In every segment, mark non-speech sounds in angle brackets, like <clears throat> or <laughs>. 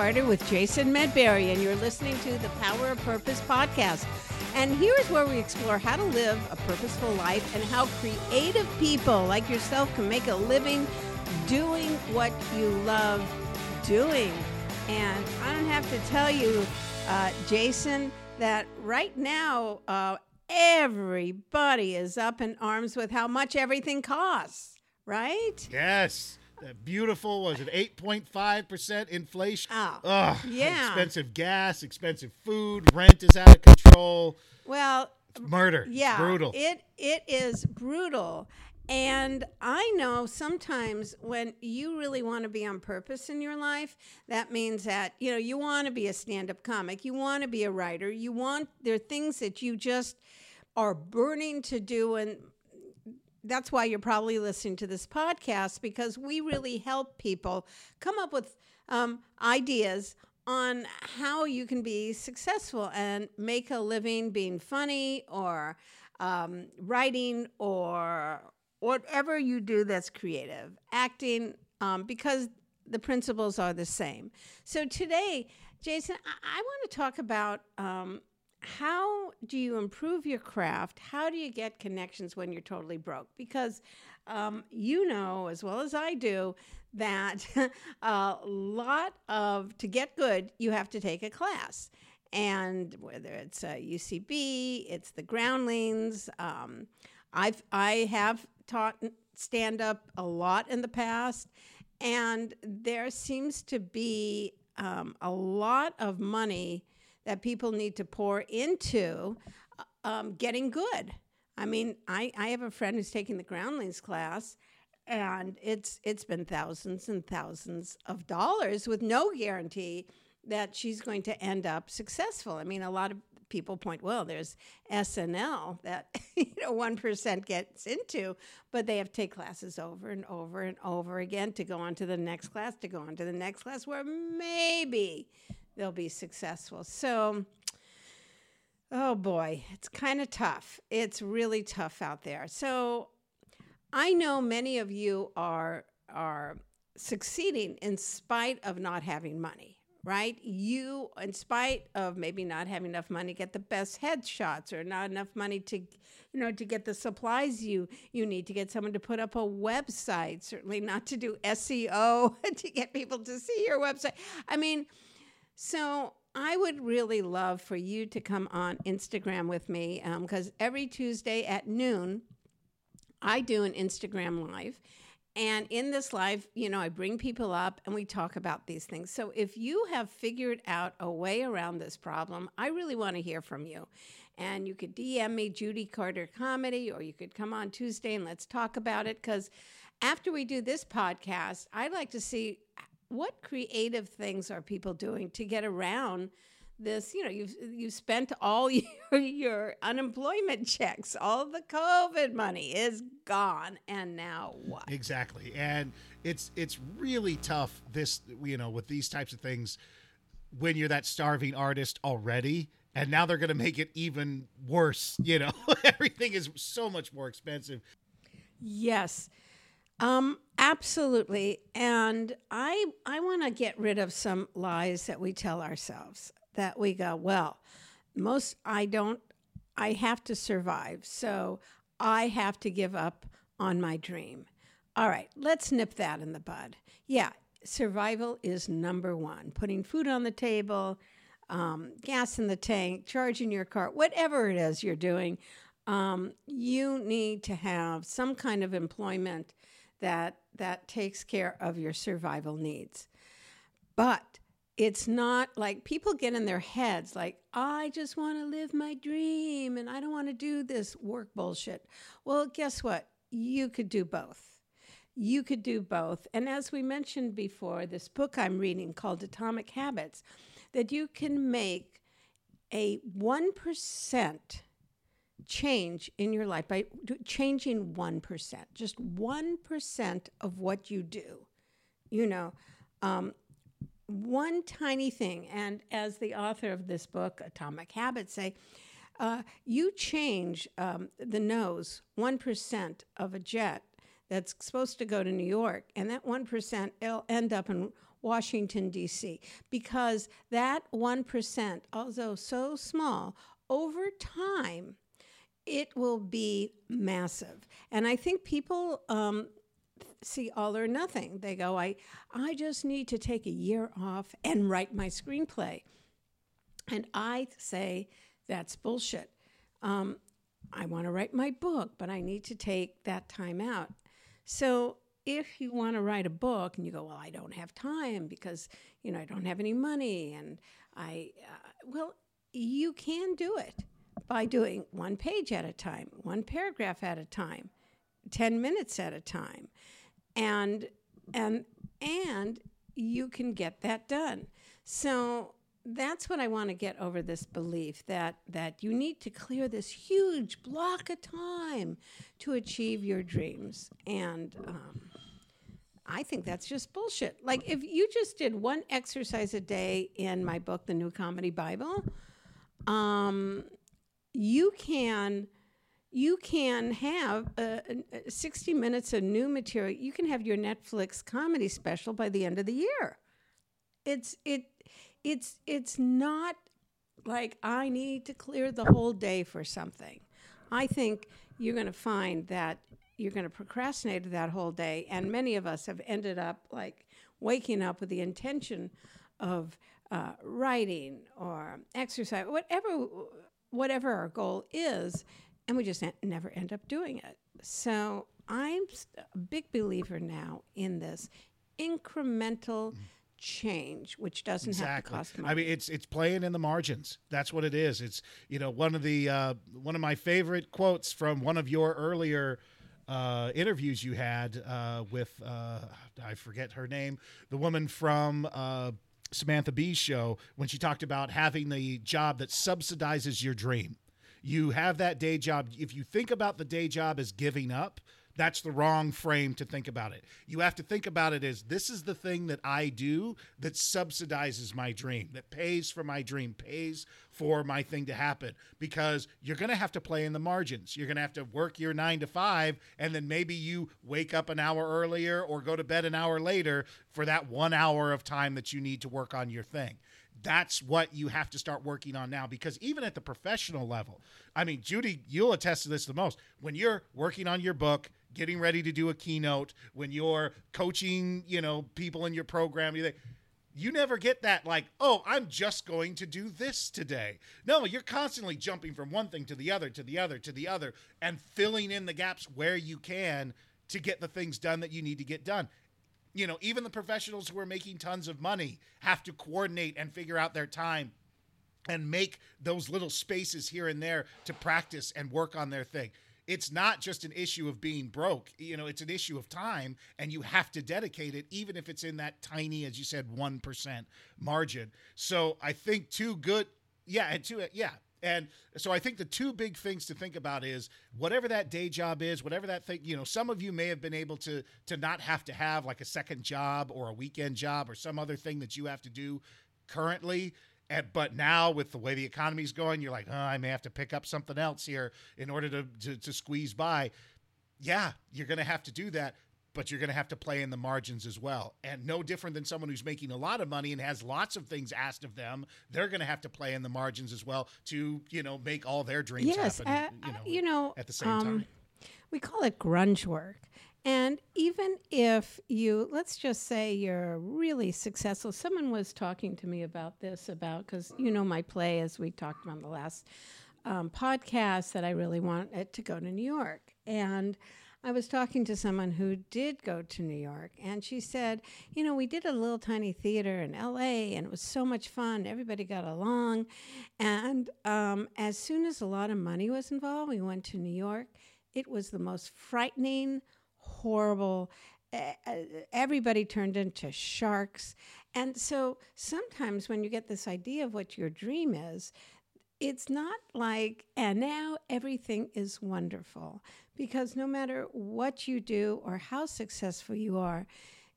Carter with Jason Medberry, and you're listening to the Power of Purpose podcast. And here's where we explore how to live a purposeful life and how creative people like yourself can make a living doing what you love doing. And I don't have to tell you, uh, Jason, that right now uh, everybody is up in arms with how much everything costs, right? Yes. That beautiful was it 8.5% inflation? Oh, Ugh, yeah. Expensive gas, expensive food, rent is out of control. Well, Murder. It's yeah, brutal. It it is brutal. And I know sometimes when you really want to be on purpose in your life, that means that, you know, you want to be a stand-up comic, you want to be a writer, you want there are things that you just are burning to do and that's why you're probably listening to this podcast because we really help people come up with um, ideas on how you can be successful and make a living being funny or um, writing or whatever you do that's creative, acting, um, because the principles are the same. So today, Jason, I, I want to talk about um, how do you improve your craft? How do you get connections when you're totally broke? Because um, you know as well as I do that a <laughs> lot of to get good, you have to take a class. And whether it's a UCB, it's the Groundlings. Um, I've I have taught stand up a lot in the past, and there seems to be um, a lot of money that people need to pour into um, getting good. I mean, I, I have a friend who's taking the groundlings class, and it's it's been thousands and thousands of dollars with no guarantee that she's going to end up successful. I mean, a lot of people point, well, there's SNL that <laughs> you know one percent gets into, but they have to take classes over and over and over again to go on to the next class, to go on to the next class, where maybe they'll be successful. So, oh boy, it's kind of tough. It's really tough out there. So, I know many of you are are succeeding in spite of not having money right? You, in spite of maybe not having enough money, get the best headshots or not enough money to, you know, to get the supplies you you need to get someone to put up a website. Certainly not to do SEO <laughs> to get people to see your website. I mean, so I would really love for you to come on Instagram with me because um, every Tuesday at noon, I do an Instagram live. And in this live, you know, I bring people up and we talk about these things. So if you have figured out a way around this problem, I really want to hear from you. And you could DM me, Judy Carter Comedy, or you could come on Tuesday and let's talk about it. Because after we do this podcast, I'd like to see what creative things are people doing to get around this you know you've you spent all <laughs> your, your unemployment checks all the covid money is gone and now what? Exactly. And it's it's really tough this you know with these types of things when you're that starving artist already and now they're going to make it even worse you know? <laughs> Everything is so much more expensive. Yes um, absolutely. And I I want to get rid of some lies that we tell ourselves that we go, well, most I don't I have to survive. So I have to give up on my dream. All right, let's nip that in the bud. Yeah, survival is number one. Putting food on the table, um, gas in the tank, charging your car, whatever it is you're doing, um, you need to have some kind of employment that that takes care of your survival needs. But it's not like people get in their heads like I just want to live my dream and I don't want to do this work bullshit. Well, guess what? You could do both. You could do both. And as we mentioned before, this book I'm reading called Atomic Habits, that you can make a 1% change in your life by changing 1%, just 1% of what you do. You know, um, one tiny thing. And as the author of this book, Atomic Habits, say, uh, you change um, the nose 1% of a jet that's supposed to go to New York, and that 1% will end up in Washington, D.C., because that 1%, although so small, over time, it will be massive. And I think people um, see all or nothing. They go, I, I just need to take a year off and write my screenplay. And I say, that's bullshit. Um, I want to write my book, but I need to take that time out. So if you want to write a book and you go, well, I don't have time because you know I don't have any money, and I, uh, well, you can do it by doing one page at a time, one paragraph at a time, ten minutes at a time, and and and you can get that done. So that's what I want to get over this belief that that you need to clear this huge block of time to achieve your dreams, and um, I think that's just bullshit. Like if you just did one exercise a day in my book, The New Comedy Bible, um, you can you can have uh, 60 minutes of new material. You can have your Netflix comedy special by the end of the year. It's it it's it's not like I need to clear the whole day for something. I think you're going to find that you're going to procrastinate that whole day, and many of us have ended up like waking up with the intention of uh, writing or exercise, whatever whatever our goal is, and we just never end up doing it. So I'm a big believer now in this incremental. Mm change, which doesn't exactly. have to cost money. I mean, it's it's playing in the margins. That's what it is. It's you know one of the uh, one of my favorite quotes from one of your earlier. Uh, interviews you had uh, with uh, I forget her name, the woman from uh, Samantha Bee's show when she talked about having the job that subsidizes your dream. You have that day job. If you think about the day job as giving up, that's the wrong frame to think about it. You have to think about it as this is the thing that I do that subsidizes my dream, that pays for my dream, pays for my thing to happen. Because you're going to have to play in the margins. You're going to have to work your nine to five, and then maybe you wake up an hour earlier or go to bed an hour later for that one hour of time that you need to work on your thing that's what you have to start working on now because even at the professional level i mean judy you'll attest to this the most when you're working on your book getting ready to do a keynote, when you're coaching, you know, people in your program, you think, you never get that like, oh, I'm just going to do this today. No, you're constantly jumping from one thing to the other, to the other, to the other, and filling in the gaps where you can to get the things done that you need to get done. You know, even the professionals who are making tons of money have to coordinate and figure out their time and make those little spaces here and there to practice and work on their thing it's not just an issue of being broke. You know, it's an issue of time, and you have to dedicate it, even if it's in that tiny, as you said, one percent margin. So I think two good, yeah, and two, yeah. And so I think the two big things to think about is whatever that day job is, whatever that thing, you know, some of you may have been able to to not have to have like a second job or a weekend job or some other thing that you have to do currently and, but now with the way the economy's going, you're like, oh, I may have to pick up something else here in order to, to, to squeeze by. Yeah, you're going to have to do that, but you're going to have to play in the margins as well. And no different than someone who's making a lot of money and has lots of things asked of them, they're going to have to play in the margins as well to, you know, make all their dreams yes, happen. Uh, you, know, you know, at the same um, time. We call it grunge work. And even if you, let's just say you're really successful, someone was talking to me about this, about, because you know my play, as we talked about the last um, podcast, that I really want it to go to New York. And I was talking to someone who did go to New York, and she said, You know, we did a little tiny theater in LA, and it was so much fun. Everybody got along. And um, as soon as a lot of money was involved, we went to New York. It was the most frightening, horrible. Everybody turned into sharks. And so sometimes when you get this idea of what your dream is, it's not like, and now everything is wonderful. Because no matter what you do or how successful you are,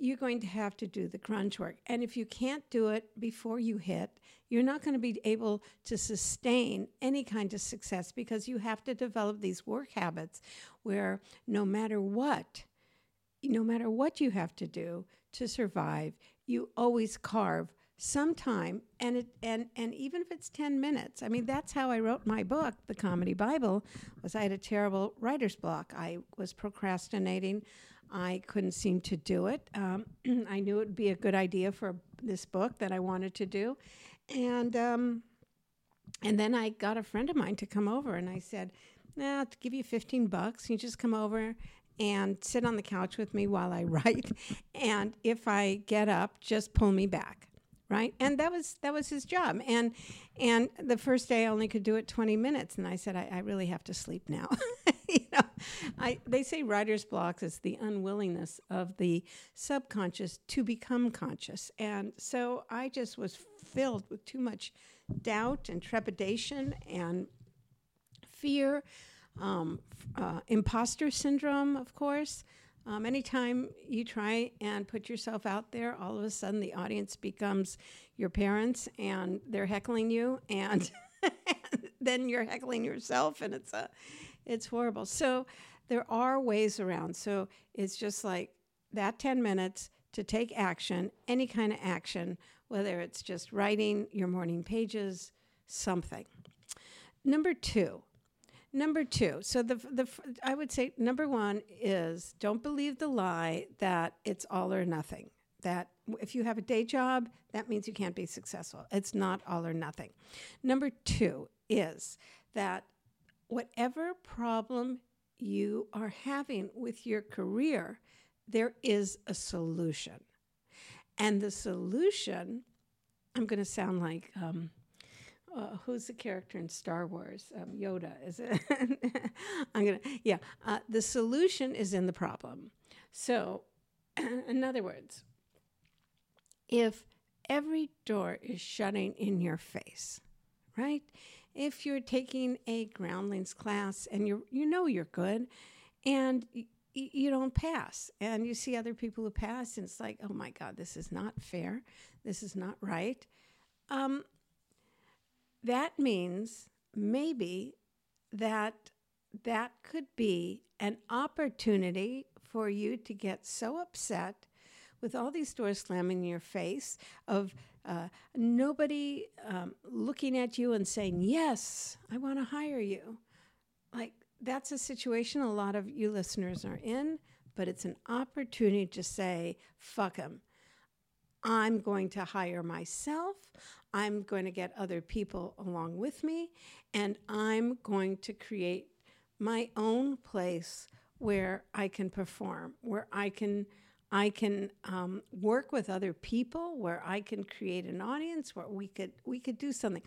you're going to have to do the grunge work. And if you can't do it before you hit, you're not going to be able to sustain any kind of success because you have to develop these work habits where no matter what, no matter what you have to do to survive, you always carve some time and it and and even if it's 10 minutes i mean that's how i wrote my book the comedy bible was i had a terrible writer's block i was procrastinating i couldn't seem to do it. Um, <clears throat> i knew it would be a good idea for this book that i wanted to do. And um, and then i got a friend of mine to come over and i said nah, to give you 15 bucks. You just come over and sit on the couch with me while I <laughs> write. And if I get up, just pull me back. Right? And that was that was his job. And and the first day i only could do it 20 minutes. And i said i, I really have to sleep now <laughs> <laughs> I, they say writer's blocks is the unwillingness of the subconscious to become conscious. And so i just was filled with too much doubt and trepidation and fear um, uh, imposter syndrome of course. Um, anytime you try and put yourself out there, all of a sudden the audience becomes your parents and they're heckling you, and <laughs> then you're heckling yourself, and it's a, it's horrible. So there are ways around. So it's just like that 10 minutes to take action, any kind of action, whether it's just writing your morning pages, something. Number two, Number two, so the the I would say number one is don't believe the lie that it's all or nothing. That if you have a day job, that means you can't be successful. It's not all or nothing. Number two is that whatever problem you are having with your career, there is a solution. And the solution, I'm going to sound like um, uh, who's the character in Star Wars? Um, Yoda, is it? <laughs> I'm gonna, yeah. Uh, the solution is in the problem. So, <clears throat> in other words, if every door is shutting in your face, right? If you're taking a groundlings class and you you know you're good, and y- you don't pass, and you see other people who pass, and it's like, oh my God, this is not fair. This is not right. Um, that means maybe that that could be an opportunity for you to get so upset with all these doors slamming in your face of uh, nobody um, looking at you and saying yes i want to hire you. Like that's a situation a lot of you listeners are in but it's an opportunity to say fuck them i'm going to hire myself. I'm going to get other people along with me, and I'm going to create my own place where I can perform, where I can I can um, work with other people, where I can create an audience, where we could we could do something.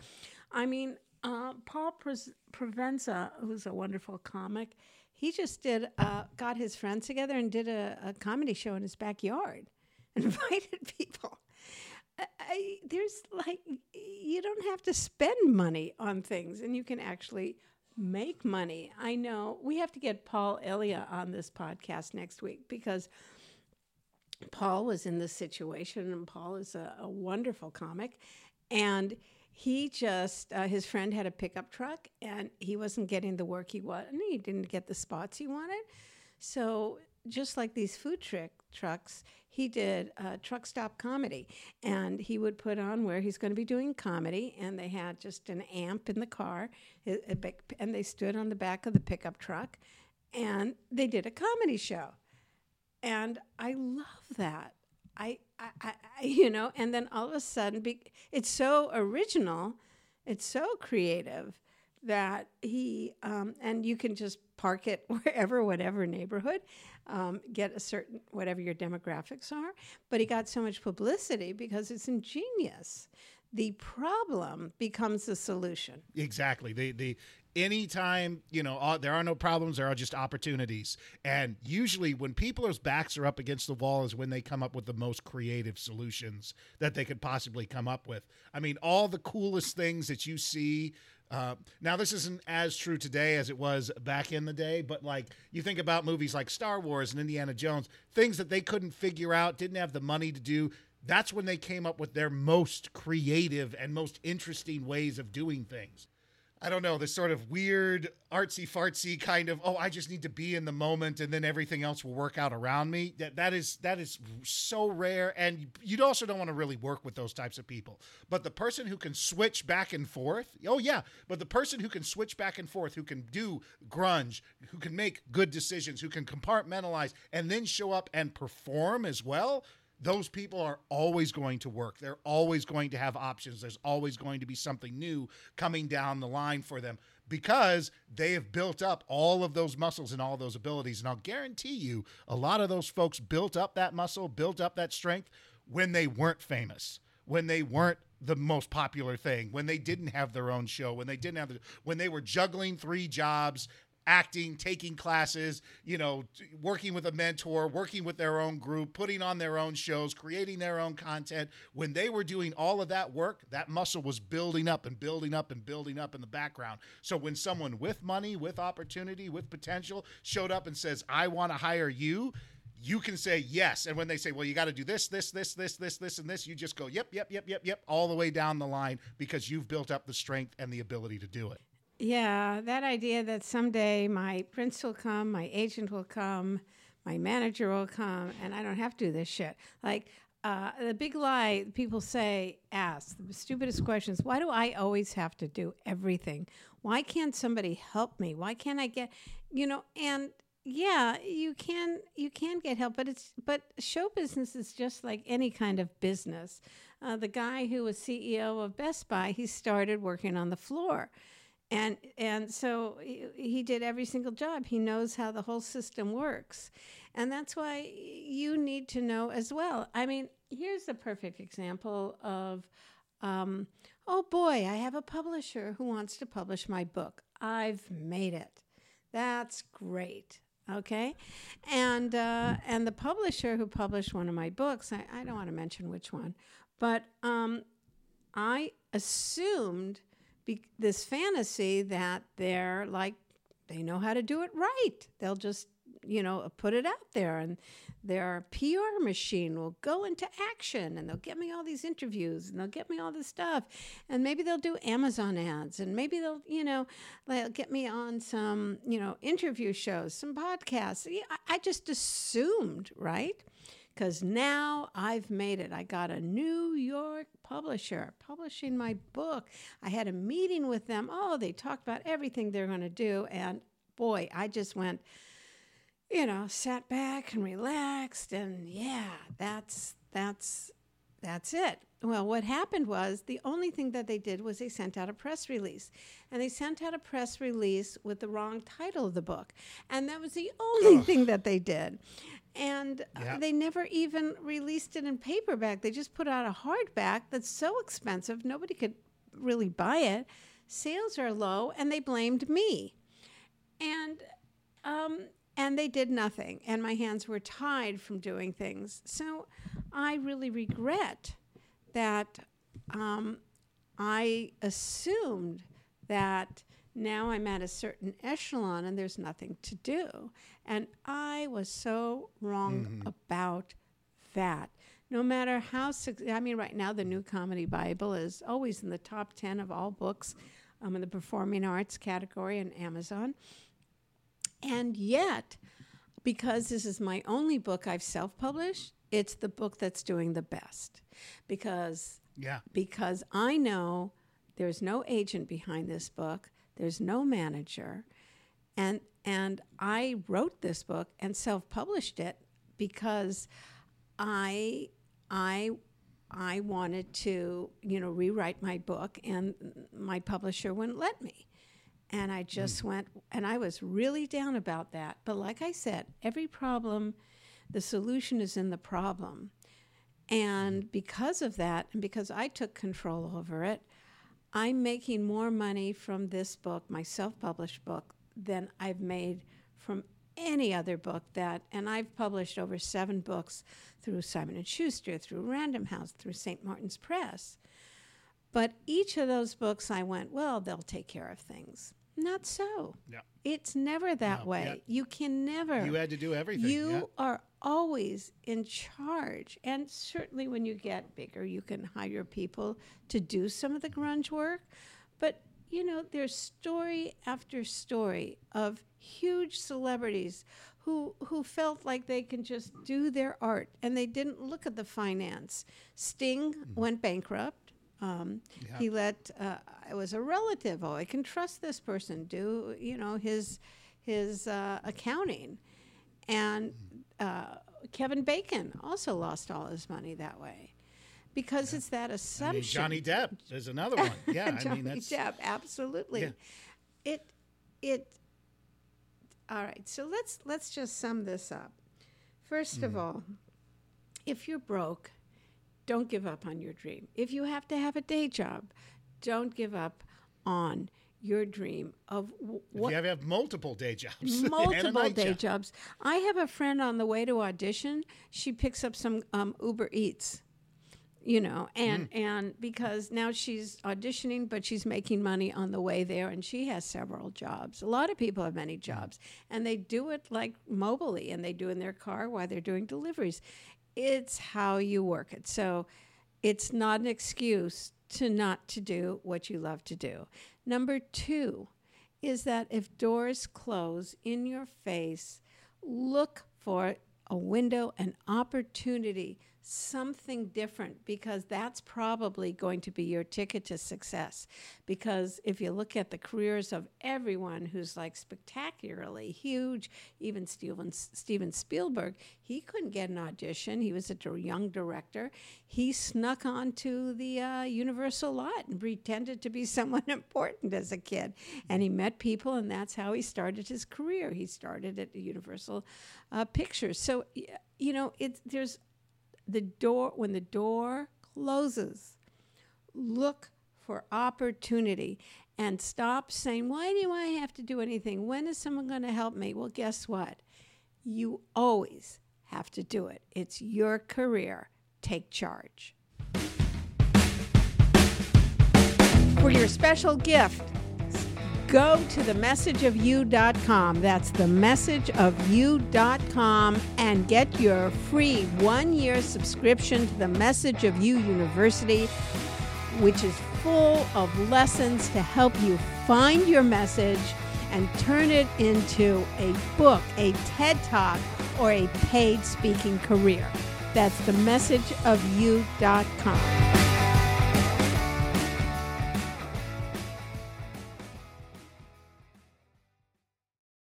I mean, uh, Paul Provenza, who's a wonderful comic, he just did uh, got his friends together and did a, a comedy show in his backyard, <laughs> invited people. I, there's like you don't have to spend money on things and you can actually make money. I know we have to get Paul Elia on this podcast next week because Paul was in this situation and Paul is a, a wonderful comic. And he just uh, his friend had a pickup truck and he wasn't getting the work he wanted. He didn't get the spots he wanted. So just like these food truck trucks, he did a truck stop comedy, and he would put on where he's going to be doing comedy, and they had just an amp in the car, a big, and they stood on the back of the pickup truck, and they did a comedy show, and I love that. I, I, I you know, and then all of a sudden, be, it's so original, it's so creative that he um, and you can just park it <laughs> wherever, whatever neighborhood, um, get a certain whatever your demographics are. But he got so much publicity because it's ingenious. The problem becomes the solution. Exactly. The the anytime you know all, there are no problems there are just opportunities and usually when people's backs are up against the wall is when they come up with the most creative solutions that they could possibly come up with i mean all the coolest things that you see uh, now, this isn't as true today as it was back in the day, but like you think about movies like Star Wars and Indiana Jones, things that they couldn't figure out, didn't have the money to do. That's when they came up with their most creative and most interesting ways of doing things. I don't know, this sort of weird artsy fartsy kind of, oh, I just need to be in the moment and then everything else will work out around me. That that is that is so rare. And you also don't want to really work with those types of people. But the person who can switch back and forth, oh yeah, but the person who can switch back and forth, who can do grunge, who can make good decisions, who can compartmentalize and then show up and perform as well those people are always going to work. They're always going to have options. There's always going to be something new coming down the line for them because they have built up all of those muscles and all those abilities. And I'll guarantee you, a lot of those folks built up that muscle, built up that strength when they weren't famous, when they weren't the most popular thing, when they didn't have their own show, when they didn't have the, when they were juggling three jobs acting, taking classes, you know, working with a mentor, working with their own group, putting on their own shows, creating their own content. When they were doing all of that work, that muscle was building up and building up and building up in the background. So when someone with money, with opportunity, with potential showed up and says, I want to hire you, you can say yes. And when they say, well, you got to do this, this, this, this, this, this, and this, you just go, yep, yep, yep, yep, yep, all the way down the line because you've built up the strength and the ability to do it. Yeah, that idea that someday my prince will come, my agent will come, my manager will come, and I don't have to do this shit. Like, uh, the big lie people say, ask the stupidest questions. Why do I always have to do everything? Why can't somebody help me? Why can't I get, you know, and yeah, you can you can get help, but it's but show business is just like any kind of business. Uh, the guy who was CEO of Best Buy, he started working on the floor and and so he, did every single job. He knows how the whole system works. And that's why you need to know as well. I mean here's a perfect example of um, oh boy i have a publisher who wants to publish my book. I've made it. That's great. Okay? And uh, and the publisher who published one of my books i, I don't want to mention which one but um, i assumed be- this fantasy that they're like they know how to do it right. They'll just you know put it out there and their PR machine will go into action and they'll get me all these interviews and they'll get me all this stuff. And maybe they'll do Amazon ads and maybe they'll you know they'll get me on some you know interview shows some podcasts. I just assumed right because now I've made it. I got a New York publisher publishing my book. I had a meeting with them. Oh, they talked about everything they're going to do. And boy, I just went, you know, sat back and relaxed. And yeah, that's, that's, that's it. Well, what happened was the only thing that they did was they sent out a press release. And they sent out a press release with the wrong title of the book. And that was the only Ugh. thing that they did and uh, they never even released it in paperback. They just put out a hardback that's so expensive nobody could really buy it. Sales are low, and they blamed me, and um, and they did nothing, and my hands were tied from doing things. So I really regret that um, I assumed that now I'm at a certain echelon and there's nothing to do. And I was so wrong mm-hmm. about that. No matter how, I mean, right now the New Comedy Bible is always in the top 10 of all books um, in the performing arts category on Amazon. And yet, because this is my only book I've self published, it's the book that's doing the best. Because, yeah. because I know there's no agent behind this book. There's no manager. And and I wrote this book and self-published it because I I I wanted to, you know, rewrite my book and my publisher wouldn't let me. And I just mm. went and I was really down about that. But like I said, every problem the solution is in the problem. And because of that, and because I took control over it, I'm making more money from this book, my self published book, than I've made from any other book that and I've published over 7 books through Simon and Schuster, through Random House, through St. Martin's Press. But each of those books I went, well, they'll take care of things. Not so. Yeah. It's never that no, way. Yeah. You can never. You had to do everything. You yeah. are always in charge. And certainly when you get bigger, you can hire people to do some of the grunge work. But you know, there's story after story of huge celebrities who who felt like they can just do their art and they didn't look at the finance. Sting went bankrupt. Um, Yeah. He let uh, it was a relative. Oh, I can trust this person. Do you know his his uh, accounting? And uh, Kevin Bacon also lost all his money that way because it's that I assumption. mean, Johnny Depp is another one. <laughs> Yeah, I mean that's Depp, absolutely. Yeah. It it all right, so let's let's just sum this up. First Mm. of all, if you're broke, don't give up on your dream. If you have to have a day job, don't give up on your dream of w- if you have, multiple day jobs, <laughs> multiple day job. jobs. I have a friend on the way to audition. She picks up some um, Uber Eats, you know, and Mm. and because now she's auditioning, but she's making money on the way there, and she has several jobs. A lot of people have many jobs, and they do it like mobily, and they do in their car while they're doing deliveries. It's how you work it. So it's not an excuse to not to do what you love to do. Number two is that if doors close in your face, look for a window, an opportunity, something different, because that's probably going to be your ticket to success. Because if you look at the careers of everyone who's like spectacularly huge, even Steven, Steven Spielberg, he couldn't get an audition. He was a young director. He snuck onto the uh, Universal lot and pretended to be <laughs> someone important as a kid. And he met people, and that's how he started his career. He started at Universal uh, Pictures. So, you know, it's there's the door when the door closes look for opportunity and stop saying why do i have to do anything? When is someone going to help me? Well guess what? You always have to do it. It's your career. Take charge. For your special gift go to themessageofyou.com. That's themessageofyou.com and get your free one year subscription to the Message of You University, which is full of lessons to help you find your message and turn it into a book, a TED Talk, or a paid speaking career. That's themessageofyou.com.